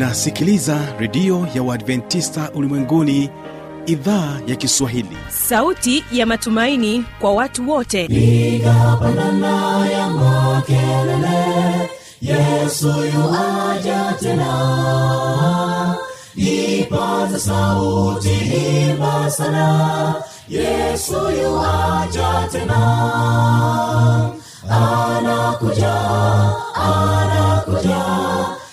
unasikiliza redio ya uadventista ulimwenguni idhaa ya kiswahili. Sauti ya matumaini kwa watu wote. Nigapandana ya makelele yesu yuwaja tena. Ipaza sauti imba sana yesu yuwaja tena. Anakuja anakuja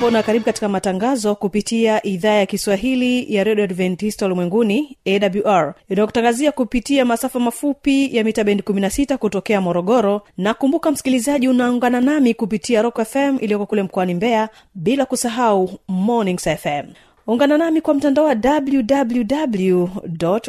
ujambo na karibu katika matangazo kupitia idhaa ya kiswahili ya redio adventista ulimwenguni awr inayokutangazia kupitia masafa mafupi ya mita bendi 16 kutokea morogoro. Na kumbuka msikilizaji unaungana nami kupitia rock fm iliyoko kule mkoani mbeya bila kusahau mornings fm ungana nami kwa mtandao wa www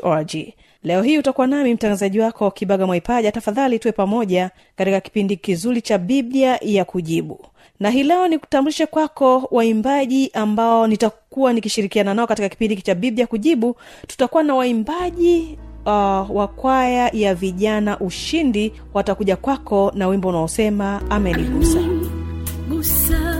org. Leo hii utakuwa nami mtangazaji wako kibaga mwaipaja. Tafadhali tuwe pamoja katika kipindi kizuri cha biblia ya kujibu na hii leo ni kutambulishe kwako waimbaji ambao nitakuwa nikishirikiana nao katika kipindi hiki cha biblia kujibu. Tutakuwa na waimbaji uh, wa kwaya ya vijana ushindi. Watakuja kwako na wimbo unaosema amenigusa gusa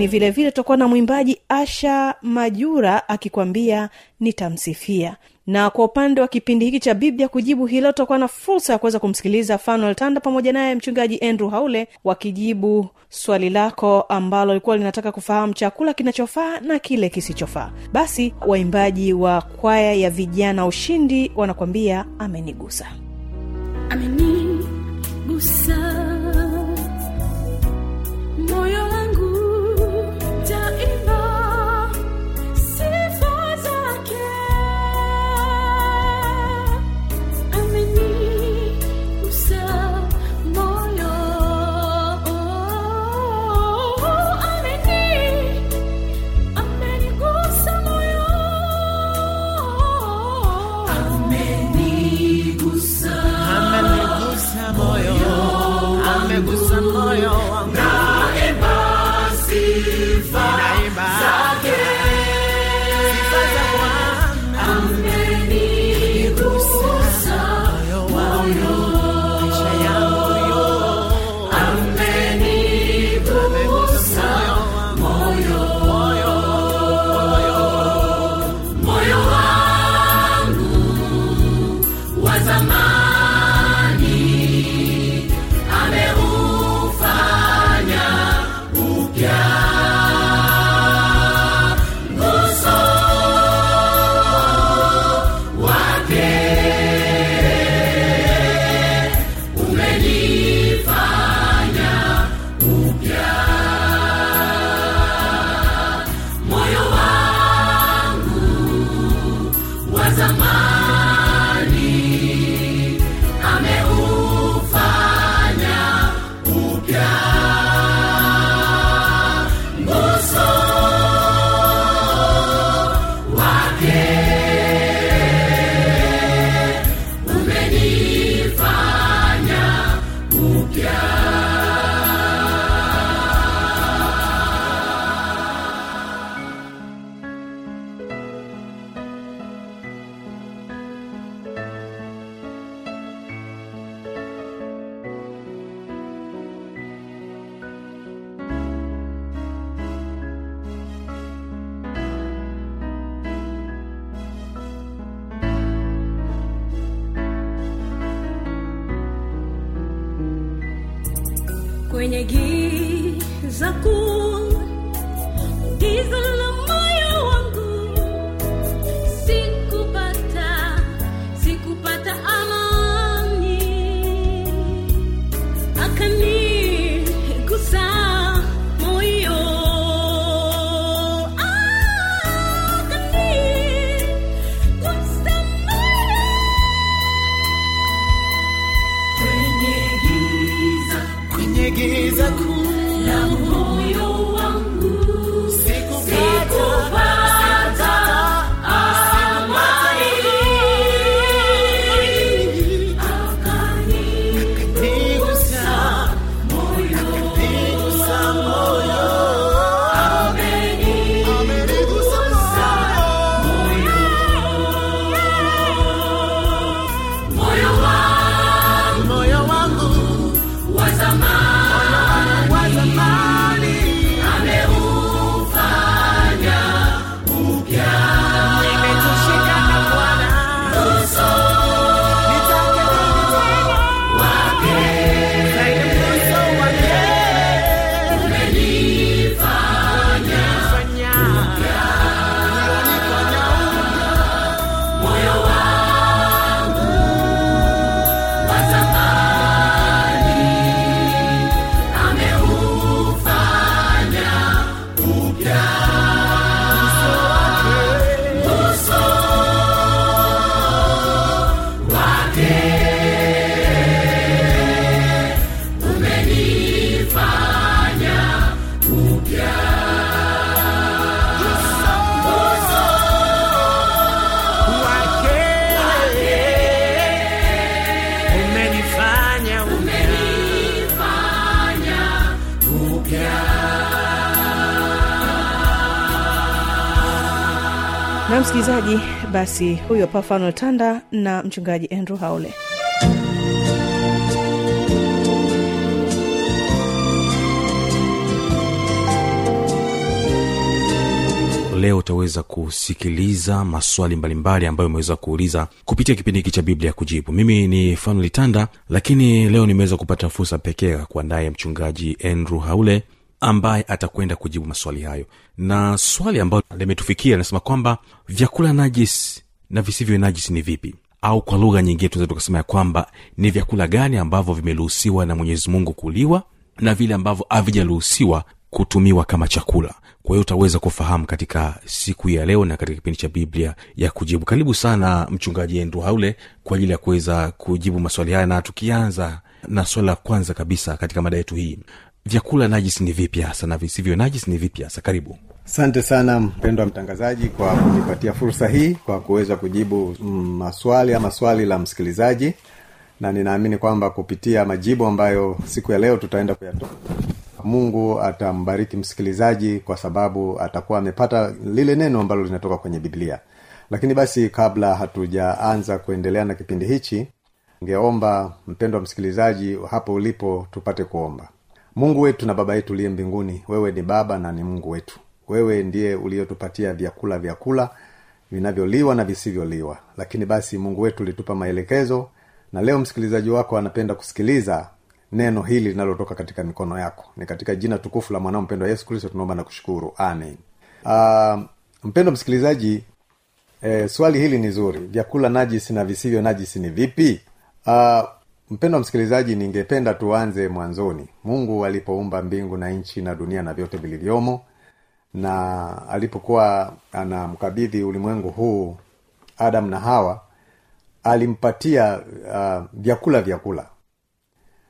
lakini vile vile tutakuwa na mwimbaji asha majura akikwambia nitamsifia. Na kwa upande wa kipindi hiki cha biblia kujibu hilo tutakuwa na fursa ya kuweza kumsikiliza fanuel tanda pamoja naye mchungaji andrew haule wakijibu swali lako ambalo likuwa linataka kufahamu chakula kinachofaa na kile kisichofaa. Basi waimbaji wa kwaya ya vijana ushindi wanakwambia amenigusa. Amenigusa 孤 na msikilizaji basi huyo pafano tanda na mchungaji andrew haule. Leo utaweza kusikiliza maswali mbalimbali ambayo umeweza kuuliza kupitia kipindi hiki cha biblia kujibu. Mimi ni fanuel tanda lakini leo nimeweza kupata fursa pekee ya kuandaye mchungaji andrew haule ambaye atakwenda kujibu maswali hayo. Na swali ambayo limetufikia linasema kwamba vyakula najis na visivyo najis ni vipi? Au kwa lugha nyingine tunaweza tukasema ya kwamba ni vyakula gani ambavyo vimeruhusiwa na mwenyezi mungu kuliwa na vile ambavyo havijaruhusiwa kutumiwa kama chakula. Kwa hiyo utaweza kufahamu katika siku ya leo na katika kipindi cha biblia ya kujibu. Karibu sana mchungaji endru haule kwa ajili ya kuweza kujibu maswali haya. Na tukianza na swali la kwanza kabisa katika mada yetu hii vyakula najis ni vipi hasa na visivyo najis ni vipi hasa? Karibu. Asante sana mpendwa mtangazaji kwa kunipatia fursa hii kwa kuweza kujibu mm, maswali ama swali la msikilizaji na ninaamini kwamba kupitia majibu ambayo siku ya leo tutaenda kuyatoa mungu atambariki msikilizaji kwa sababu atakuwa amepata lile neno ambalo linatoka kwenye biblia. Lakini basi kabla hatujaanza kuendelea na kipindi hichi ngeomba mpendwa msikilizaji hapo ulipo tupate kuomba mungu wetu na baba yetu uliye mbinguni wewe ni baba na ni mungu wetu. Wewe ndiye uliotupatia vyakula vyakula vinavyoliwa na visivyoliwa. Lakini basi mungu wetu ulitupa maelekezo na leo msikilizaji wako anapenda kusikiliza neno hili linalotoka katika mikono yako. Ni katika jina tukufu la mwanao mpendwa yesu kristo tunaomba na kushukuru. Amen. Uh, mpendo msikilizaji e, swali hili ni zuri. Vyakula najisi na visivyo najisi ni vipi? Uh, mpendo msikilizaji ningependa tuanze mwanzoni. Mungu alipoumba mbingu na nchi na dunia na vyote vilivyomo na alipokuwa anamkabidhi ulimwengu huu adam na hawa alimpatia uh, vyakula vyakula.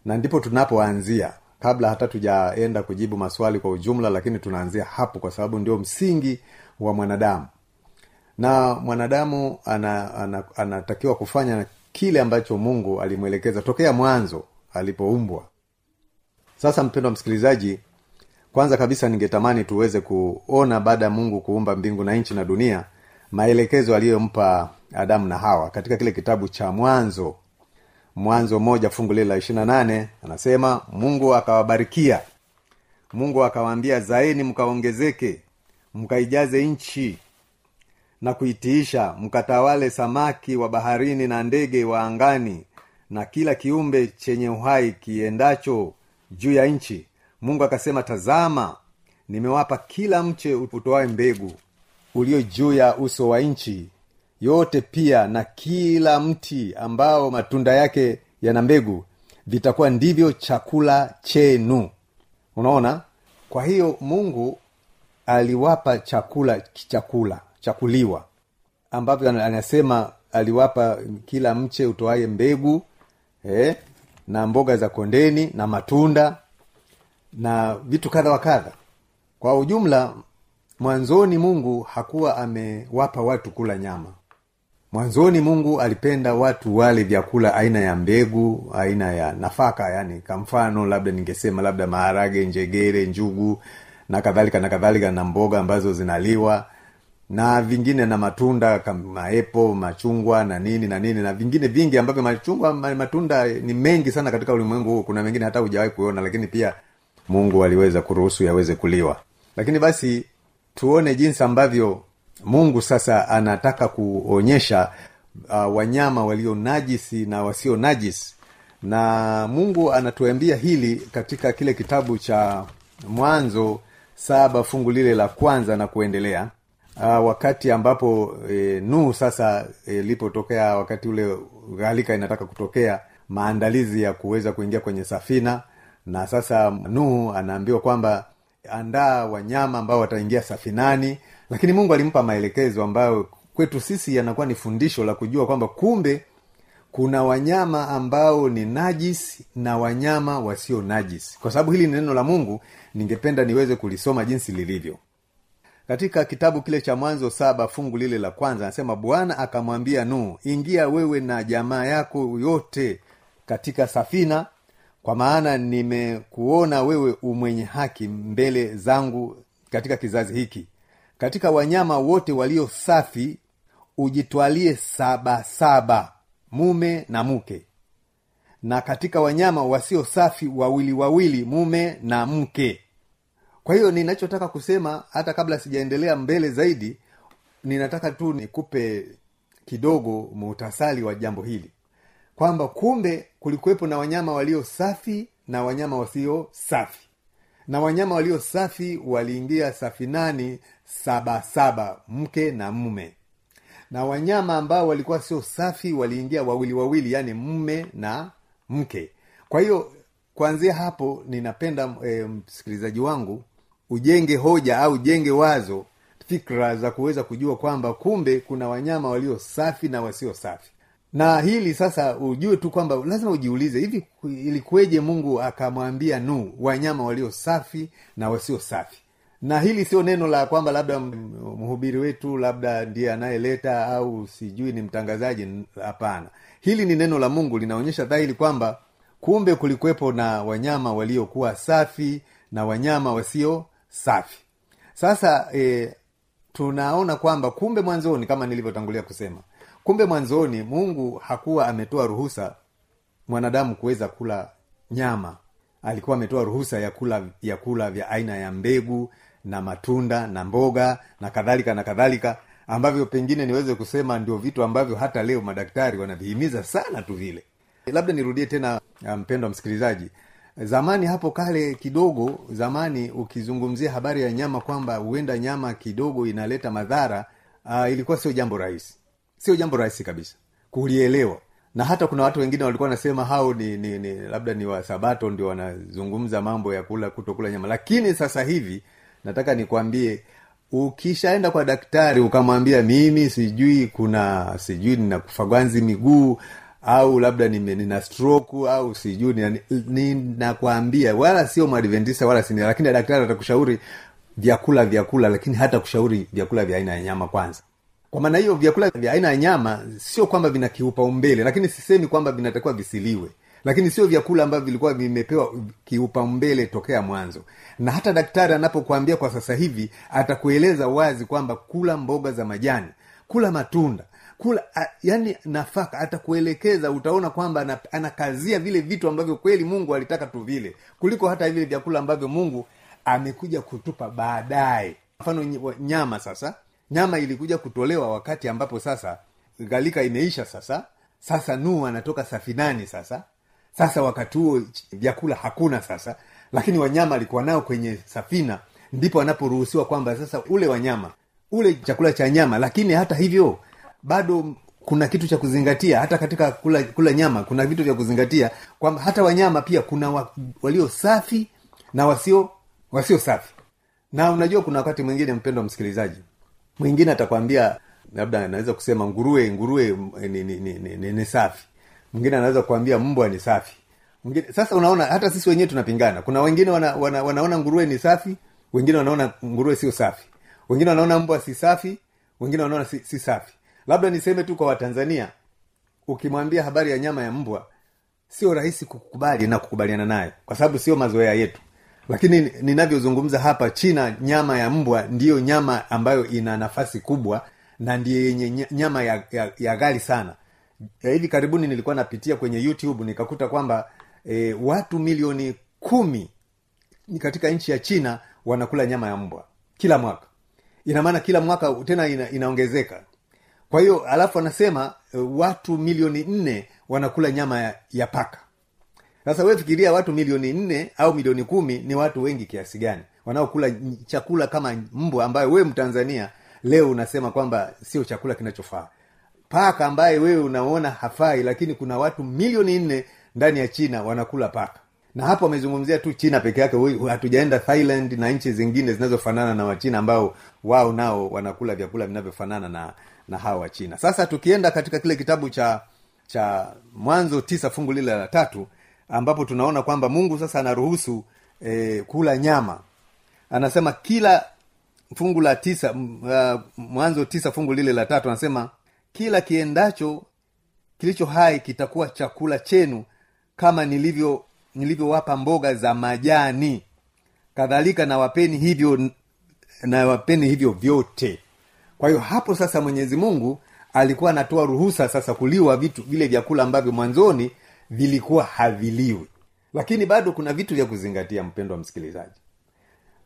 Na ndipo tunapoanzia. Kabla hata tujaenda kujibu maswali kwa ujumla lakini tunaanzia hapo kwa sababu ndio msingi wa mwanadamu. Na mwanadamu ana, ana, anatakiwa kufanya kile ambacho mungu alimwelekeza tokea mwanzo alipoumbwa. Sasa mpendwa msikilizaji kwanza kabisa ningetamani tuweze kuona baada ya mungu kuumba mbingu na nchi na dunia maelekezo aliyompa adamu na hawa katika kile kitabu cha mwanzo. Mwanzo moja fungu lile la ishirina nane anasema mungu akawabarikia. Mungu akawaambia zaeni mkaongezeke mkaijaze nchi na kuitiisha mkatawale samaki wa baharini na ndege wa angani na kila kiumbe chenye uhai kiendacho juu ya nchi. Mungu akasema tazama nimewapa kila mche utoae mbegu ulio juu ya uso wa nchi yote pia na kila mti ambao matunda yake yana mbegu vitakuwa ndivyo chakula chenu. Unaona? Kwa hiyo mungu aliwapa chakula chakuliwa ambavyo anasema aliwapa kila mche utoaye mbegu eh, na mboga za kondeni na matunda na vitu kadha wa kadha. Kwa ujumla mwanzoni mungu hakuwa amewapa watu kula nyama. Mwanzoni mungu alipenda watu wale vyakula aina ya mbegu aina ya nafaka yani kwa mfano labda ningesema labda maharage njegere njugu na kadhalika na kadhalika na mboga ambazo zinaliwa na vingine na matunda maepo machungwa na nini na nini na vingine vingi ambavyo machungwa matunda ni mengi sana katika ulimwengu huu. Kuna mengine hata hujawahi kuona lakini pia mungu aliweza kuruhusu yaweze kuliwa. Lakini basi tuone jinsi ambavyo mungu sasa anataka kuonyesha uh, wanyama walio najisi na wasio najisi. Na mungu anatuambia hili katika kile kitabu cha mwanzo saba fungu lile la kwanza na kuendelea uh, wakati ambapo e, nuhu sasa ilipotokea lipotokea wakati ule gharika inataka kutokea maandalizi ya kuweza kuingia kwenye safina na sasa nuhu anaambiwa kwamba andaa wanyama ambao wataingia safinani lakini mungu alimpa maelekezo ambayo kwetu sisi yanakuwa ni fundisho la kujua kwamba kumbe kuna wanyama ambao ni najis na wanyama wasio najis. Kwa sababu hili ni neno la mungu ningependa niweze kulisoma jinsi lilivyo katika kitabu kile cha mwanzo saba fungu lile la kwanza anasema bwana akamwambia nuhu ingia wewe na jamaa yako yote katika safina kwa maana nimekuona wewe umwenye haki mbele zangu katika kizazi hiki. Katika wanyama wote walio safi ujitwalie sabasaba mume na mke. Na katika wanyama wasio safi wawili wawili mume na mke kwa hiyo ninachotaka kusema hata kabla sijaendelea mbele zaidi ninataka tu nikupe kidogo muhtasari wa jambo hili. Kwamba kumbe kulikuwepo na wanyama walio safi na wanyama wasio safi. Na wanyama walio safi waliingia safinani sabasaba saba mke na mume. Na wanyama ambao walikuwa sio safi waliingia wawili wawili yani mume na mke. Kwa hiyo kuanzia hapo ninapenda e, msikilizaji wangu ujenge hoja au ujenge wazo fikra za kuweza kujua kwamba kumbe kuna wanyama walio safi na wasio safi. Na hili sasa ujue tu kwamba lazima ujiulize hivi ilikuweje mungu akamwambia nu wanyama walio safi na wasio safi? Na hili sio neno la kwamba labda mhubiri wetu labda ndiye anayeleta au sijui ni mtangazaji hapana. Hili ni neno la mungu linaonyesha dhahiri kwamba kumbe kulikuwepo na wanyama waliokuwa safi na wanyama wasio safi. Sasa e, tunaona kwamba kumbe mwanzoni kama nilivyotangulia kusema kumbe mwanzoni mungu hakuwa ametoa ruhusa mwanadamu kuweza kula nyama. Alikuwa ametoa ruhusa ya kula vyakula vya aina ya mbegu na matunda na mboga na kadhalika na kadhalika ambavyo pengine niweze kusema ndio vitu ambavyo hata leo madaktari wanavihimiza sana tu vile. Labda nirudie tena mpendo um, msikilizaji zamani hapo kale kidogo zamani ukizungumzia habari ya nyama kwamba huenda nyama kidogo inaleta madhara uh, ilikuwa sio jambo rahisi. Sio jambo rahisi kabisa kulielewa. Na hata kuna watu wengine walikuwa wanasema hao ni, ni, ni labda ni wasabato ndio wanazungumza mambo ya kula kutokula nyama. Lakini sasa hivi nataka nikwambie ukishaenda kwa daktari ukamwambia mimi sijui kuna sijui nina kufagwanzi miguu au labda nime, nina stroke au sijui ninakwambia wala sio mwadventisa wala sini lakini daktari atakushauri vyakula vyakula lakini hata kushauri vyakula vya aina ya nyama kwanza. Kwa maana hiyo vyakula vya aina ya nyama sio kwamba vina kiupaumbele lakini sisemi kwamba vinatakiwa visiliwe. Lakini sio vyakula ambavyo vilikuwa vimepewa kiupaumbele tokea mwanzo. Na hata daktari anapokuambia kwa sasa hivi atakueleza wazi kwamba kula mboga za majani kula matunda kula a, yani nafaka atakuelekeza utaona kwamba anakazia vile vitu ambavyo kweli mungu alitaka tu vile kuliko hata vile vyakula ambavyo mungu amekuja kutupa baadaye. Mfano nyama sasa. Nyama ilikuja kutolewa wakati ambapo sasa ghalika imeisha sasa. Sasa nuhu anatoka safinani sasa. Sasa wakati huo vyakula hakuna sasa. Lakini wanyama alikuwa nao kwenye safina. Ndipo anaporuhusiwa kwamba sasa ule wanyama ule chakula cha nyama. Lakini hata hivyo bado kuna kitu cha kuzingatia. Hata katika kula, kula nyama kuna vitu vya kuzingatia. Kwamba hata wanyama pia kuna wa, walio safi na wasio wasio safi. Na unajua kuna wakati mwingine mpendo msikilizaji mwingine atakwambia labda anaweza kusema nguruwe nguruwe ni, ni, ni, ni, ni, ni safi. Mwingine anaweza kuambia mbwa ni safi. Mwingine sasa unaona hata sisi wenyewe tunapingana. Kuna wengine wana, wana, wanaona nguruwe ni safi wengine wanaona nguruwe sio safi. Wengine wanaona mbwa si safi wengine wanaona si, si safi labda niseme tu kwa watanzania ukimwambia habari ya nyama ya mbwa sio rahisi kukubali na kukubaliana nayo kwa sababu sio mazoea yetu. Lakini ninavyozungumza hapa china nyama ya mbwa ndiyo nyama ambayo ina nafasi kubwa na ndiyo yenye nyama ya, ya, ya ghali sana. Ya hivi karibuni nilikuwa napitia kwenye youtube nikakuta kwamba e, watu milioni kumi katika nchi ya china wanakula nyama ya mbwa kila mwaka. Ina maana kila mwaka tena ina, inaongezeka kwa hiyo alafu anasema e, watu milioni nne wanakula nyama ya, ya paka. Sasa we watu milioni nne au milioni kumi ni watu wengi kiasi gani? Wanaokula chakula kama mbwa ambayo wewe mtanzania leo unasema kwamba sio chakula kinachofaa. Paka ambaye wewe unaona hafai lakini kuna watu milioni nne ndani ya china wanakula paka. Na hapo amezungumzia tu china peke yake hatujaenda thailand na nchi zingine zinazofanana na wachina ambao wao nao wanakula vyakula vinavyofanana na na hawa wachina sasa tukienda katika kile kitabu cha cha mwanzo tisa fungu lile la tatu ambapo tunaona kwamba mungu sasa anaruhusu e, kula nyama. Anasema kila fungu la tisa uh, mwanzo tisa fungu lile la tatu anasema kila kiendacho kilicho hai kitakuwa chakula chenu kama nilivyo nilivyowapa mboga za majani. Kadhalika nawapeni hivyo nawapeni hivyo vyote kwa hiyo hapo sasa mwenyezi mungu alikuwa anatoa ruhusa sasa kuliwa vitu vile vyakula ambavyo mwanzoni vilikuwa haviliwi. Lakini bado kuna vitu vya kuzingatia mpendo wa msikilizaji.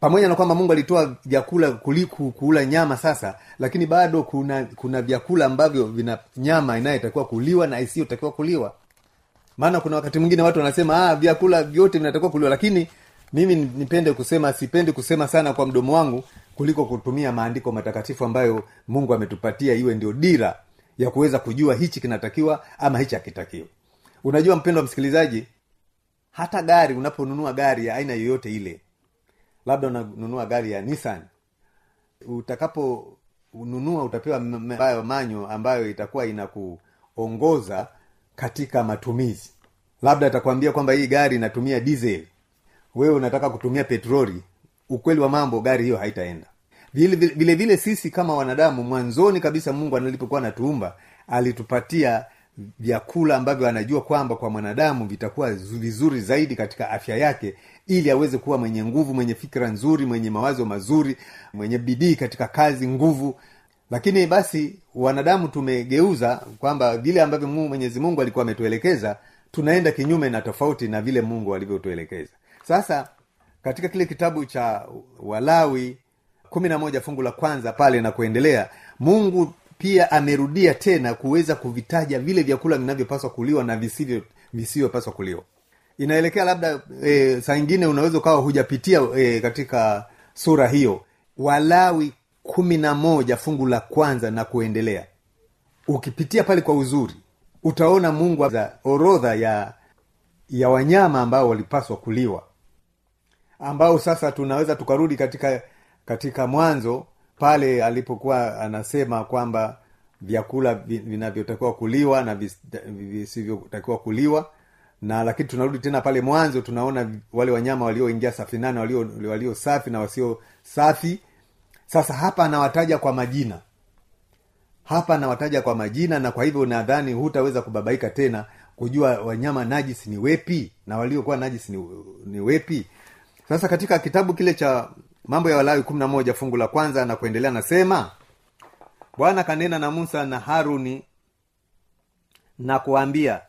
Pamoja na kwamba mungu alitoa vyakula kuliku kuula nyama sasa lakini bado kuna kuna vyakula ambavyo vina nyama inayotakiwa kuliwa na isiyotakiwa kuliwa. Maana kuna wakati mwingine watu wanasema ah, vyakula vyote vinatakiwa kuliwa lakini mimi nipende kusema sipendi kusema sana kwa mdomo wangu kuliko kutumia maandiko matakatifu ambayo mungu ametupatia iwe ndio dira ya kuweza kujua hichi kinatakiwa ama hichi hakitakiwa unajua mpendo wa msikilizaji hata gari unaponunua gari ya aina yoyote ile labda unanunua gari ya nissan utakapo ununua utapewa ambayo manyo ambayo itakuwa inakuongoza katika matumizi. Labda atakwambia kwamba hii gari inatumia diesel wewe unataka kutumia petroli ukweli wa mambo gari hiyo haitaenda. Vile vile, vile, vile sisi kama wanadamu mwanzoni kabisa mungu alipokuwa anatuumba alitupatia vyakula ambavyo anajua kwamba kwa mwanadamu vitakuwa vizuri zaidi katika afya yake ili aweze kuwa mwenye nguvu mwenye fikira nzuri mwenye mawazo mazuri mwenye bidii katika kazi nguvu. Lakini basi wanadamu tumegeuza kwamba vile ambavyo mwenyezi mungu alikuwa ametuelekeza tunaenda kinyume na tofauti na vile mungu alivyotuelekeza sasa katika kile kitabu cha walawi kumi na moja fungu la kwanza pale na kuendelea mungu pia amerudia tena kuweza kuvitaja vile vyakula vinavyopaswa kuliwa na visivyo visivyopaswa kuliwa. Inaelekea labda e, saa ingine unaweza ukawa hujapitia e, katika sura hiyo. Walawi kumi na moja fungu la kwanza na kuendelea. Ukipitia pale kwa uzuri utaona mungu orodha ya ya wanyama ambao walipaswa kuliwa ambao sasa tunaweza tukarudi katika katika mwanzo pale alipokuwa anasema kwamba vyakula vi- vinavyotakiwa kuliwa na visivyotakiwa kuliwa. Na lakini tunarudi tena pale mwanzo tunaona wale wanyama walioingia safinani walio, walio safi na wasio safi. Sasa hapa anawataja kwa majina. Hapa anawataja kwa majina na kwa hivyo nadhani hutaweza kubabaika tena kujua wanyama najisi ni wepi na waliokuwa najisi ni, ni wepi sasa katika kitabu kile cha mambo ya walawi kumi na moja fungu la kwanza na kuendelea nasema bwana kanena na musa na haruni na kuwaambia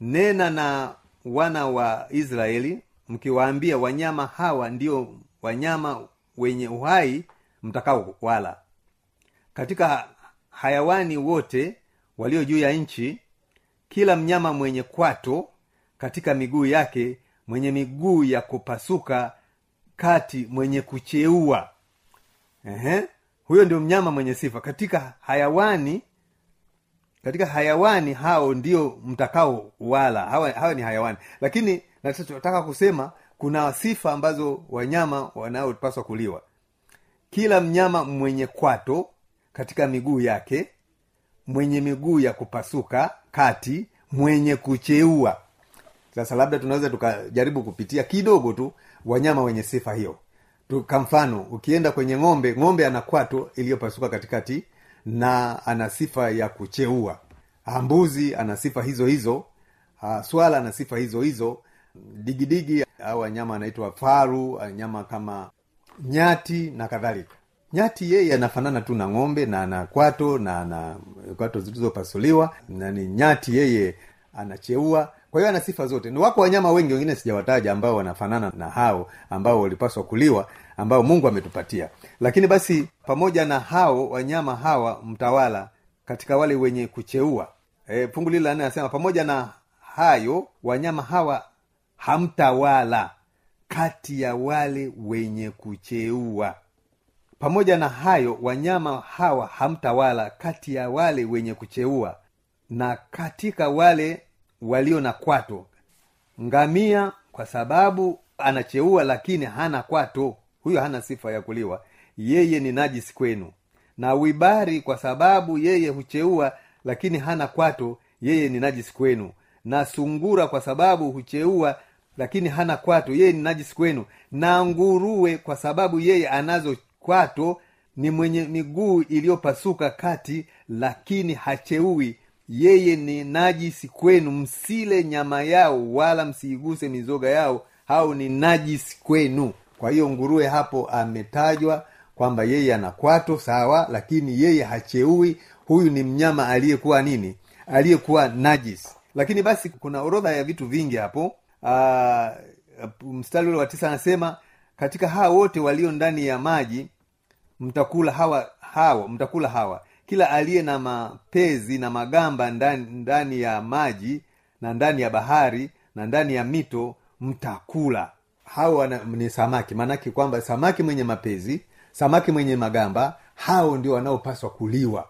nena na wana wa israeli mkiwaambia wanyama hawa ndio wanyama wenye uhai mtakao wala katika hayawani wote walio juu ya nchi kila mnyama mwenye kwato katika miguu yake mwenye miguu ya kupasuka kati mwenye kucheua. Ehe. huyo ndio mnyama mwenye sifa. Katika hayawani katika hayawani hao ndio mtakao wala. Hawa, ni hayawani. Lakini nachotaka kusema kuna sifa ambazo wanyama wanaopaswa kuliwa. Kila mnyama mwenye kwato katika miguu yake mwenye miguu ya kupasuka kati mwenye kucheua sasa labda tunaweza tukajaribu kupitia kidogo tu wanyama wenye sifa hiyo. Kwa mfano ukienda kwenye ng'ombe ng'ombe ana kwato iliyopasuka katikati na ana sifa ya kucheua. Ah, mbuzi ana sifa hizo hizo. Ah, swala ana sifa hizo hizo. Digidigi au wanyama anaitwa faru wanyama kama nyati na kadhalika. Nyati yeye anafanana tu na ng'ombe na ana kwato na ana kwato zilizopasuliwa nani nyati yeye anacheua kwa hiyo ana sifa zote. Ni wako wanyama wengi wengine sijawataja ambao wanafanana na hao ambao walipaswa kuliwa ambao mungu ametupatia. Lakini basi pamoja na hao wanyama hawa mtawala katika wale wenye kucheua e, fungu la nne anasema pamoja na hayo wanyama hawa hamtawala kati ya wale wenye kucheua. Pamoja na hayo wanyama hawa hamtawala kati ya wale wenye kucheua na katika wale walio na kwato. Ngamia kwa sababu anacheua lakini hana kwato. Huyo hana sifa ya kuliwa. Yeye ni najisi kwenu. Na wibari kwa sababu yeye hucheua lakini hana kwato yeye ni najisi kwenu. Na sungura kwa sababu hucheua lakini hana kwato yeye ni najisi kwenu. Na nguruwe kwa sababu yeye anazo kwato ni mwenye miguu iliyopasuka kati lakini hacheui yeye ni najisi kwenu. Msile nyama yao wala msiiguse mizoga yao. Hao ni najisi kwenu. Kwa hiyo nguruwe hapo ametajwa kwamba yeye ana kwato sawa lakini yeye hacheui. Huyu ni mnyama aliyekuwa nini? Aliyekuwa najis lakini basi kuna orodha ya vitu vingi hapo. Aa, mstari ule wa tisa anasema katika hawa wote walio ndani ya maji mtakula hawa hawa mtakula hawa kila aliye na mapezi na magamba ndani, ndani ya maji na ndani ya bahari na ndani ya mito mtakula. Hao ni samaki. Maanake kwamba samaki mwenye mapezi samaki mwenye magamba hao ndio wanaopaswa kuliwa.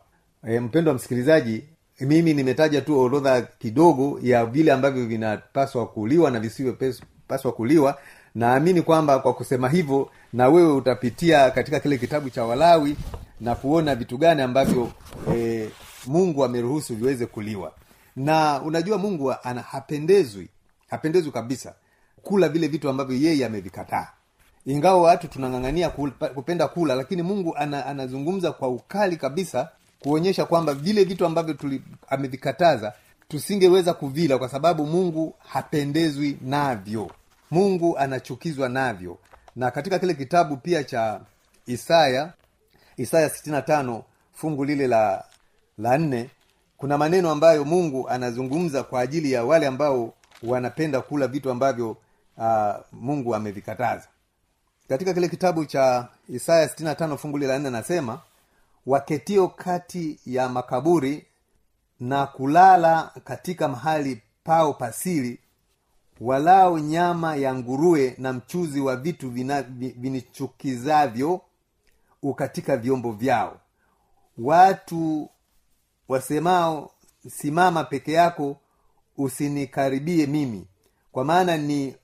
E, mpendo wa msikilizaji mimi nimetaja tu orodha kidogo ya vile ambavyo vinapaswa kuliwa na visivyopaswa kuliwa naamini kwamba kwa kusema hivyo na wewe utapitia katika kile kitabu cha walawi na kuona vitu gani ambavyo e, mungu ameruhusu viweze kuliwa. Na unajua mungu ana hapendezwi hapendezwi kabisa kula vile vitu ambavyo yeye amevikataa. Ingawa watu tunang'ang'ania kupenda kula lakini mungu ana, anazungumza kwa ukali kabisa kuonyesha kwamba vile vitu ambavyo amevikataza tusingeweza kuvila kwa sababu mungu hapendezwi navyo mungu anachukizwa navyo. Na katika kile kitabu pia cha isaya isaya 65 fungu lile la la nne kuna maneno ambayo mungu anazungumza kwa ajili ya wale ambao wanapenda kula vitu ambavyo uh, mungu amevikataza. Katika kile kitabu cha isaya 65 fungu lile la nne anasema waketio kati ya makaburi na kulala katika mahali pao pasiri walao nyama ya nguruwe na mchuzi wa vitu vinichukizavyo ukatika vyombo vyao. Watu wasemao simama peke yako usinikaribie mimi kwa maana ni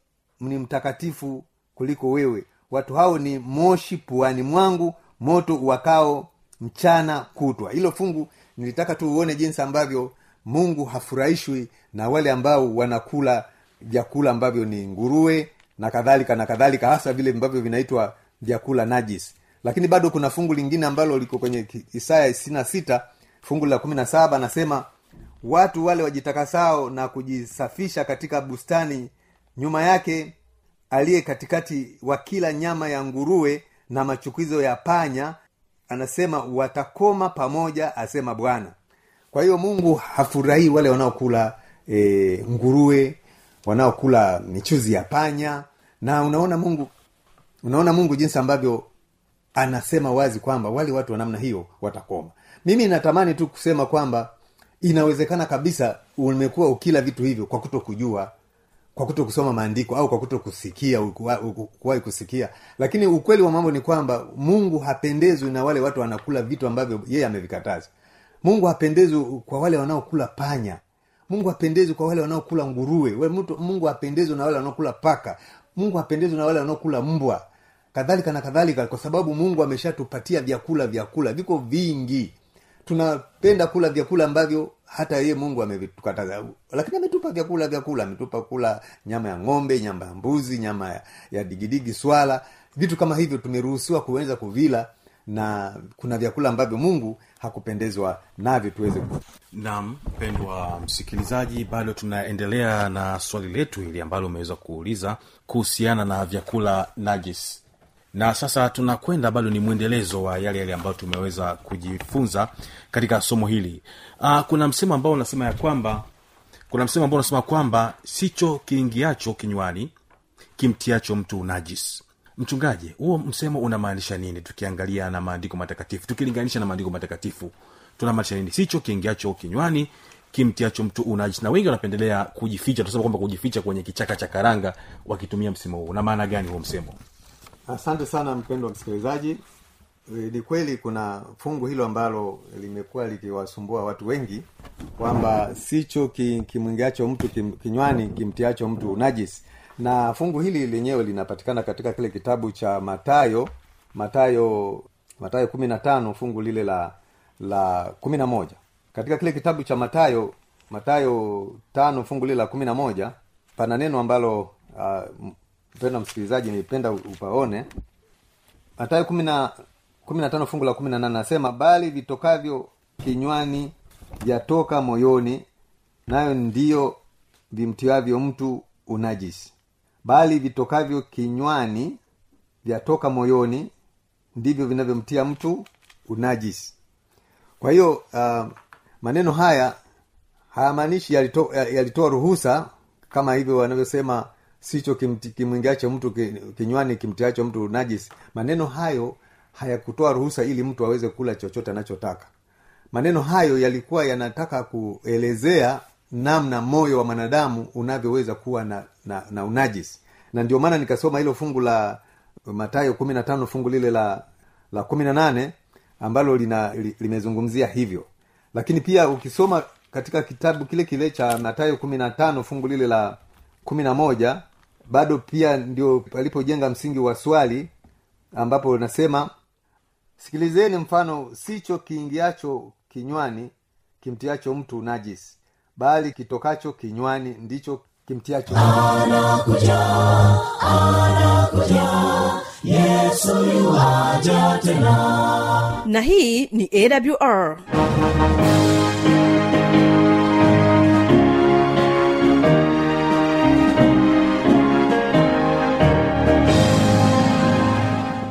ni mtakatifu kuliko wewe. Watu hao ni moshi puani mwangu moto uwakao mchana kutwa. Hilo fungu nilitaka tu uone jinsi ambavyo mungu hafurahishwi na wale ambao wanakula vyakula ambavyo ni nguruwe na kadhalika na kadhalika hasa vile ambavyo vinaitwa vyakula najis. Lakini bado kuna fungu lingine ambalo liko kwenye isaya isina sita fungu la kumi na saba anasema watu wale wajitakasao na kujisafisha katika bustani nyuma yake aliye katikati wa kila nyama ya nguruwe na machukizo ya panya anasema watakoma pamoja asema bwana. Kwa hiyo mungu hafurahii wale wanaokula e, nguruwe wanaokula michuzi ya panya. Na unaona mungu unaona mungu jinsi ambavyo anasema wazi kwamba wale watu wa namna hiyo watakoma. Mimi natamani tu kusema kwamba inawezekana kabisa umekuwa ukila vitu hivyo kwa kuto kujua kwa kuto kusoma maandiko au kwa kuto kusikia kuwahi kusikia. Lakini ukweli wa mambo ni kwamba mungu hapendezwi na wale watu wanakula vitu ambavyo yeye amevikataza mungu hapendezwi kwa wale wanaokula panya mungu hapendezwi kwa wale wanaokula nguruwe. We- mtu- mungu hapendezwi na wale wanaokula paka. Mungu hapendezwi na wale wanaokula mbwa. Kadhalika na kadhalika kwa sababu mungu ameshatupatia vyakula vyakula. Viko vingi. Tunapenda kula vyakula ambavyo hata yeye mungu amevitukataza. Lakini ametupa vyakula vyakula. Ametupa kula nyama ya ng'ombe nyama ya mbuzi nyama ya, ya digidigi swala. Vitu kama hivyo tumeruhusiwa kuweza kuvila na kuna vyakula ambavyo mungu hakupendezwa navyo tuweze nam mpendwa msikilizaji bado tunaendelea na swali letu hili ambalo umeweza kuuliza kuhusiana na vyakula najis na sasa tunakwenda bado ni mwendelezo wa yale yale ambayo tumeweza kujifunza katika somo hili. Aa, kuna msemo ambao unasema ya kwamba kuna msemo ambao unasema kwamba sicho kiingiacho kinywani kimtiacho mtu najis mchungaji huo msemo unamaanisha nini? Tukiangalia na maandiko matakatifu tukilinganisha na maandiko matakatifu tunamaanisha nini? Sicho kiingiacho kinywani kimtiacho mtu unajis na wengi wanapendelea kujificha tunasema kwamba kujificha kwenye kichaka cha karanga wakitumia msemo huu. Una maana gani huo msemo? Asante sana mpendo wa msikilizaji. E, ni kweli kuna fungu hilo ambalo limekuwa likiwasumbua watu wengi kwamba sicho kimwingiacho mtu kinywani kimtiacho mtu unajis na fungu hili lenyewe linapatikana katika kile kitabu cha matayo matayo matayo kumi na tano fungu lile la la kumi na moja. Katika kile kitabu cha matayo matayo tano fungu lile la kumi na moja pana neno ambalo uh, mpenda msikilizaji nipenda upaone. Matayo kumi na tano fungu la kumi na nane nasema bali vitokavyo kinywani vyatoka moyoni nayo ndiyo vimtiavyo mtu unajisi bali vitokavyo kinywani vyatoka moyoni ndivyo vinavyomtia mtu unajisi. Kwa hiyo uh, maneno haya hayamaanishi yalito, yalitoa ruhusa kama hivyo wanavyosema sicho kimwingiacho mtu kinywani kimtiacho mtu najis maneno hayo hayakutoa ruhusa ili mtu aweze kula chochote anachotaka. Maneno hayo yalikuwa yanataka kuelezea namna moyo wa mwanadamu unavyoweza kuwa na, na, na unajis na ndio maana nikasoma hilo fungu la matayo kumi na tano fungu lile la la kumi na nane ambalo lina li, limezungumzia hivyo. Lakini pia ukisoma katika kitabu kile kile cha matayo kumi na tano fungu lile la kumi na moja bado pia ndio palipojenga msingi wa swali ambapo nasema sikilizeni mfano sicho kiingiacho kinywani kimtiacho mtu najis bali kitokacho kinywani ndicho kimtiacho. Na hii ni awr